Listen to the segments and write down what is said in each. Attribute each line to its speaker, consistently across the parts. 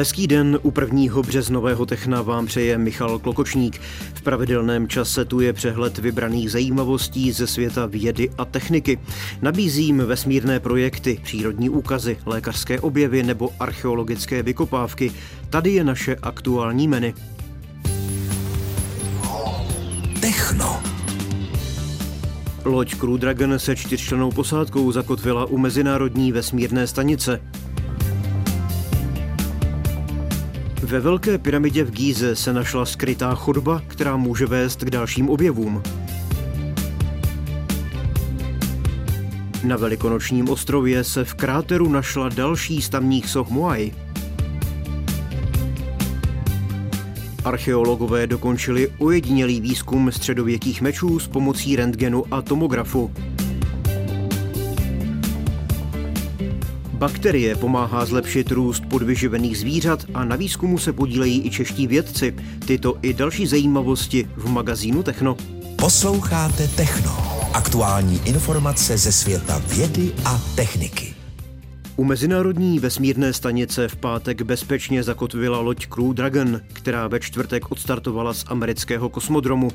Speaker 1: Hezký den u prvního březnového techna vám přeje Michal Klokočník. V pravidelném čase tu je přehled vybraných zajímavostí ze světa vědy a techniky. Nabízím vesmírné projekty, přírodní úkazy, lékařské objevy nebo archeologické vykopávky. Tady je naše aktuální menu. Techno. Loď Crew Dragon se čtyřčlenou posádkou zakotvila u Mezinárodní vesmírné stanice. Ve Velké pyramidě v Gíze se našla skrytá chodba, která může vést k dalším objevům. Na Velikonočním ostrově se v kráteru našla další z tamních soch Moai. Archeologové dokončili ojedinělý výzkum středověkých mečů s pomocí rentgenu a tomografu. Bakterie pomáhá zlepšit růst podvyživených zvířat a na výzkumu se podílejí i čeští vědci. Tyto i další zajímavosti v magazínu Techno.
Speaker 2: Posloucháte Techno. Aktuální informace ze světa vědy a techniky.
Speaker 1: U Mezinárodní vesmírné stanice v pátek bezpečně zakotvila loď Crew Dragon, která ve čtvrtek odstartovala z amerického kosmodromu.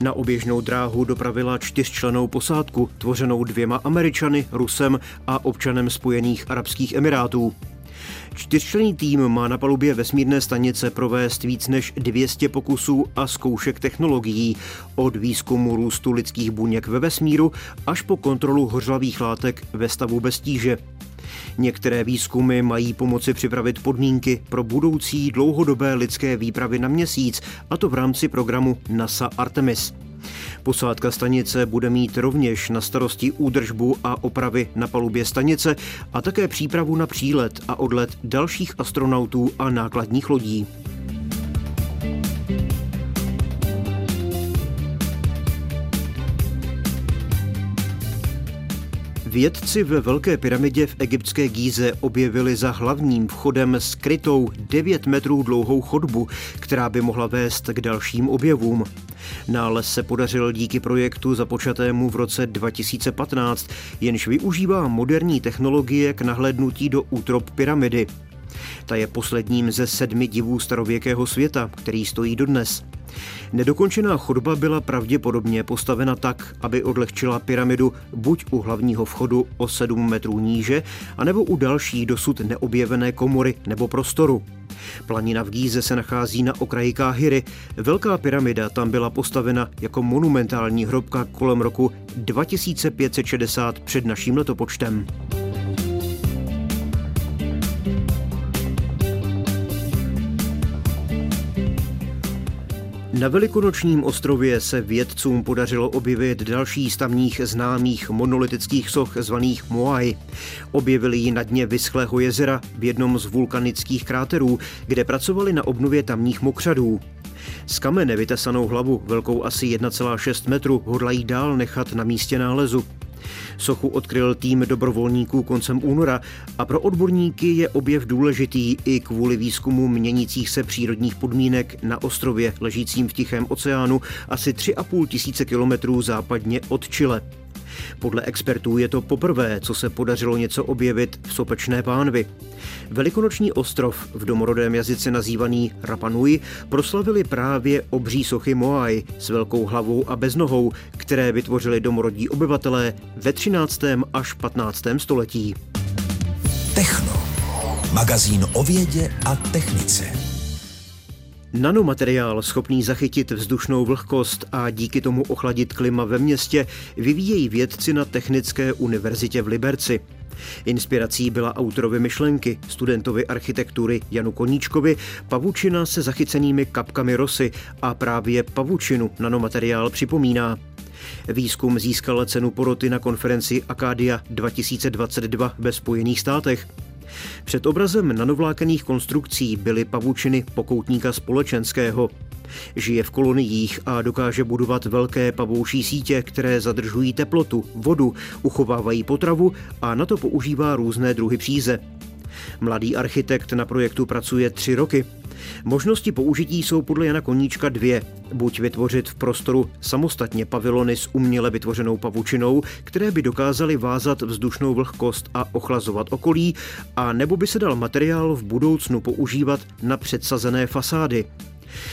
Speaker 1: Na oběžnou dráhu dopravila čtyřčlenou posádku, tvořenou dvěma Američany, Rusem a občanem Spojených Arabských Emirátů. Čtyřčlenný tým má na palubě vesmírné stanice provést víc než 200 pokusů a zkoušek technologií, od výzkumu růstu lidských buněk ve vesmíru až po kontrolu hořlavých látek ve stavu bez tíže. Některé výzkumy mají pomoci připravit podmínky pro budoucí dlouhodobé lidské výpravy na měsíc, a to v rámci programu NASA Artemis. Posádka stanice bude mít rovněž na starosti údržbu a opravy na palubě stanice a také přípravu na přílet a odlet dalších astronautů a nákladních lodí. Vědci ve Velké pyramidě v egyptské Gíze objevili za hlavním vchodem skrytou 9 metrů dlouhou chodbu, která by mohla vést k dalším objevům. Nález se podařil díky projektu započatému v roce 2015, jenž využívá moderní technologie k nahlédnutí do útrop pyramidy. Ta je posledním ze sedmi divů starověkého světa, který stojí dodnes. Nedokončená chodba byla pravděpodobně postavena tak, aby odlehčila pyramidu buď u hlavního vchodu o 7 metrů níže, anebo u další dosud neobjevené komory nebo prostoru. Planina v Gíze se nachází na okraji Káhyry. Velká pyramida tam byla postavena jako monumentální hrobka kolem roku 2560 před naším letopočtem. Na Velikonočním ostrově se vědcům podařilo objevit další z tamních známých monolitických soch zvaných Moai. Objevili ji na dně vyschlého jezera v jednom z vulkanických kráterů, kde pracovali na obnově tamních mokřadů. Z kamene vytesanou hlavu, velkou asi 1,6 metru, hodlají dál nechat na místě nálezu. Sochu odkryl tým dobrovolníků koncem února a pro odborníky je objev důležitý i kvůli výzkumu měnících se přírodních podmínek na ostrově ležícím v Tichém oceánu asi 3,5 tisíce kilometrů západně od Chile. Podle expertů je to poprvé, co se podařilo něco objevit v sopečné pánvi. Velikonoční ostrov, v domorodém jazyce nazývaný Rapanui, proslavili právě obří sochy Moai s velkou hlavou a bez nohou, které vytvořili domorodí obyvatelé ve 13. až 15. století.
Speaker 2: Techno. Magazín o vědě a technice.
Speaker 1: Nanomateriál schopný zachytit vzdušnou vlhkost a díky tomu ochladit klima ve městě vyvíjejí vědci na Technické univerzitě v Liberci. Inspirací byla autorovi myšlenky, studentovi architektury Janu Koníčkovi, pavučina se zachycenými kapkami rosy a právě pavučinu nanomateriál připomíná. Výzkum získal cenu poroty na konferenci Akádia 2022 ve Spojených státech. Před obrazem nanovlákených konstrukcí byly pavučiny pokoutníka společenského. Žije v koloniích a dokáže budovat velké pavouší sítě, které zadržují teplotu, vodu, uchovávají potravu a na to používá různé druhy příze. Mladý architekt na projektu pracuje tři roky. Možnosti použití jsou podle Jana Koníčka dvě. Buď vytvořit v prostoru samostatně pavilony s uměle vytvořenou pavučinou, které by dokázaly vázat vzdušnou vlhkost a ochlazovat okolí, a nebo by se dal materiál v budoucnu používat na předsazené fasády.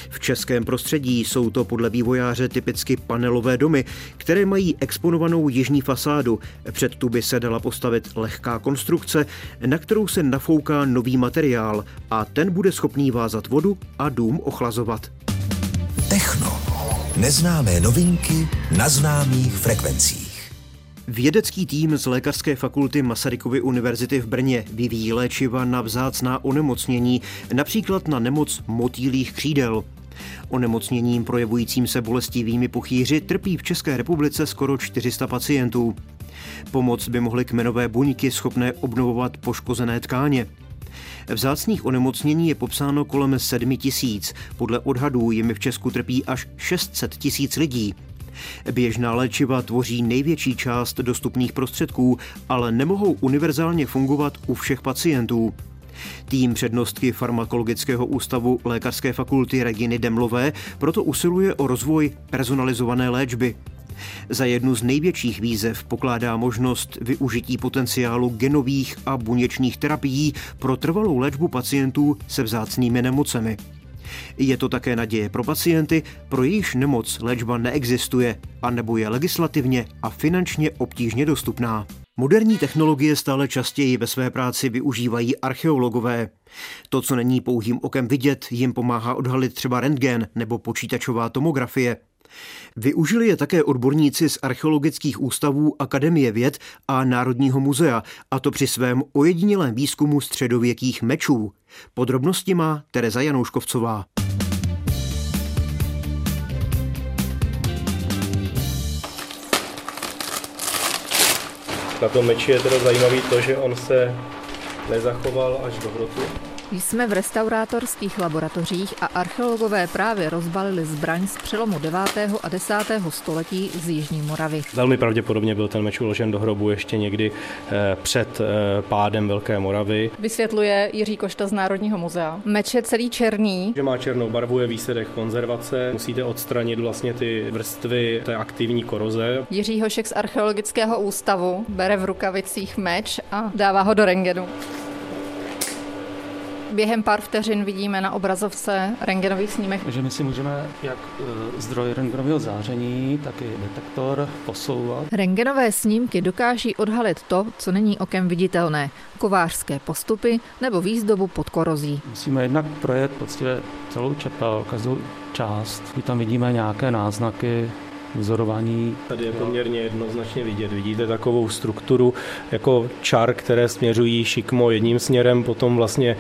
Speaker 1: V českém prostředí jsou to podle vývojáře typicky panelové domy, které mají exponovanou jižní fasádu. Před tu by se dala postavit lehká konstrukce, na kterou se nafouká nový materiál a ten bude schopný vázat vodu a dům ochlazovat.
Speaker 2: Techno. Neznámé novinky na známých frekvencích.
Speaker 1: Vědecký tým z Lékařské fakulty Masarykovy univerzity v Brně vyvíjí léčiva na vzácná onemocnění, například na nemoc motýlých křídel. Onemocněním projevujícím se bolestivými puchýři trpí v České republice skoro 400 pacientů. Pomoc by mohly kmenové buňky schopné obnovovat poškozené tkáně. Vzácných onemocnění je popsáno kolem 7 tisíc. Podle odhadů jimi v Česku trpí až 600 tisíc lidí. Běžná léčiva tvoří největší část dostupných prostředků, ale nemohou univerzálně fungovat u všech pacientů. Tým přednostky farmakologického ústavu Lékařské fakulty Reginy Demlové proto usiluje o rozvoj personalizované léčby. Za jednu z největších výzev pokládá možnost využití potenciálu genových a buněčných terapií pro trvalou léčbu pacientů se vzácnými nemocemi. Je to také naděje pro pacienty, pro jejichž nemoc léčba neexistuje, anebo je legislativně a finančně obtížně dostupná. Moderní technologie stále častěji ve své práci využívají archeologové. To, co není pouhým okem vidět, jim pomáhá odhalit třeba rentgen nebo počítačová tomografie. Využili je také odborníci z archeologických ústavů Akademie věd a Národního muzea, a to při svém ojedinělém výzkumu středověkých mečů. Podrobnosti má Tereza Janouškovcová.
Speaker 3: Na tom meči je teda zajímavý to, že on se nezachoval až do hrotu,
Speaker 4: jsme v restaurátorských laboratořích a archeologové právě rozbalili zbraň z přelomu 9. a 10. století z Jižní Moravy.
Speaker 3: Velmi pravděpodobně byl ten meč uložen do hrobu ještě někdy eh, před eh, pádem Velké Moravy.
Speaker 4: Vysvětluje Jiří Košta z Národního muzea. Meč je celý černý.
Speaker 3: Že má černou barvu je výsledek konzervace. Musíte odstranit vlastně ty vrstvy té aktivní koroze.
Speaker 4: Jiří Hošek z Archeologického ústavu bere v rukavicích meč a dává ho do rengenu. Během pár vteřin vidíme na obrazovce rengenový snímek.
Speaker 5: Takže my si můžeme jak e, zdroj rengenového záření, tak i detektor posouvat.
Speaker 4: Rengenové snímky dokáží odhalit to, co není okem viditelné, kovářské postupy nebo výzdobu pod korozí.
Speaker 5: Musíme jednak projet poctivě celou čepel, každou část. My tam vidíme nějaké náznaky vzorování.
Speaker 3: Tady je poměrně jednoznačně vidět. Vidíte takovou strukturu jako čar, které směřují šikmo jedním směrem, potom vlastně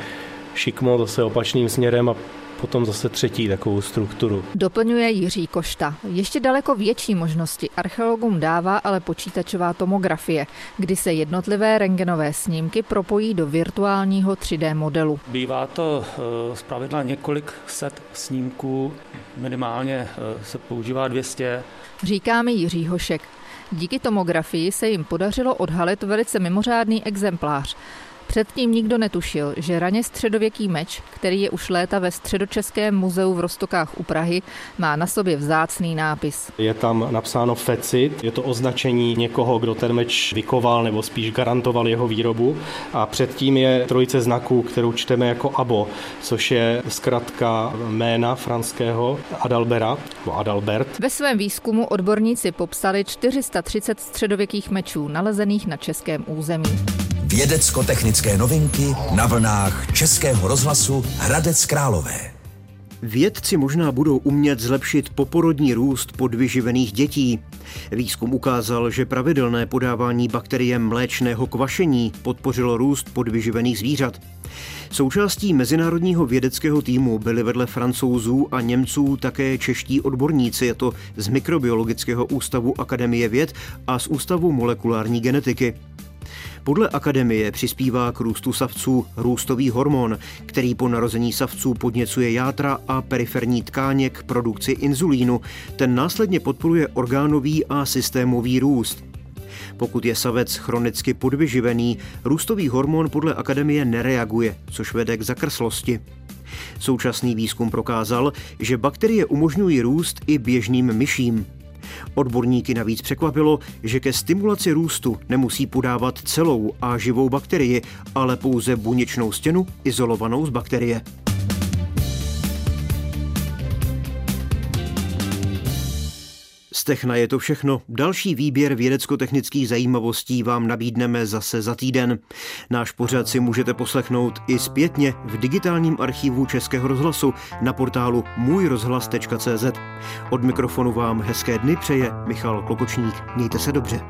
Speaker 3: šikmo zase opačným směrem a potom zase třetí takovou strukturu.
Speaker 4: Doplňuje Jiří Košta. Ještě daleko větší možnosti archeologům dává ale počítačová tomografie, kdy se jednotlivé rengenové snímky propojí do virtuálního 3D modelu.
Speaker 5: Bývá to eh, zpravidla několik set snímků, minimálně eh, se používá 200.
Speaker 4: Říká mi Jiří Hošek. Díky tomografii se jim podařilo odhalit velice mimořádný exemplář. Předtím nikdo netušil, že raně středověký meč, který je už léta ve středočeském muzeu v Rostokách u Prahy, má na sobě vzácný nápis.
Speaker 3: Je tam napsáno fecit, je to označení někoho, kdo ten meč vykoval nebo spíš garantoval jeho výrobu. A předtím je trojice znaků, kterou čteme jako abo, což je zkrátka jména franského Adalbera, nebo Adalbert.
Speaker 4: Ve svém výzkumu odborníci popsali 430 středověkých mečů nalezených na českém území.
Speaker 2: Vědecko-technické novinky na vlnách Českého rozhlasu Hradec Králové.
Speaker 1: Vědci možná budou umět zlepšit poporodní růst podvyživených dětí. Výzkum ukázal, že pravidelné podávání bakterie mléčného kvašení podpořilo růst podvyživených zvířat. Součástí mezinárodního vědeckého týmu byli vedle francouzů a Němců také čeští odborníci, a to z Mikrobiologického ústavu Akademie věd a z Ústavu molekulární genetiky. Podle akademie přispívá k růstu savců růstový hormon, který po narození savců podněcuje játra a periferní tkáně k produkci inzulínu. Ten následně podporuje orgánový a systémový růst. Pokud je savec chronicky podvyživený, růstový hormon podle akademie nereaguje, což vede k zakrslosti. Současný výzkum prokázal, že bakterie umožňují růst i běžným myším. Odborníky navíc překvapilo, že ke stimulaci růstu nemusí podávat celou a živou bakterii, ale pouze buněčnou stěnu izolovanou z bakterie. Z Techna je to všechno. Další výběr vědecko-technických zajímavostí vám nabídneme zase za týden. Náš pořad si můžete poslechnout i zpětně v digitálním archivu Českého rozhlasu na portálu můjrozhlas.cz. Od mikrofonu vám hezké dny přeje Michal Klokočník. Mějte se dobře.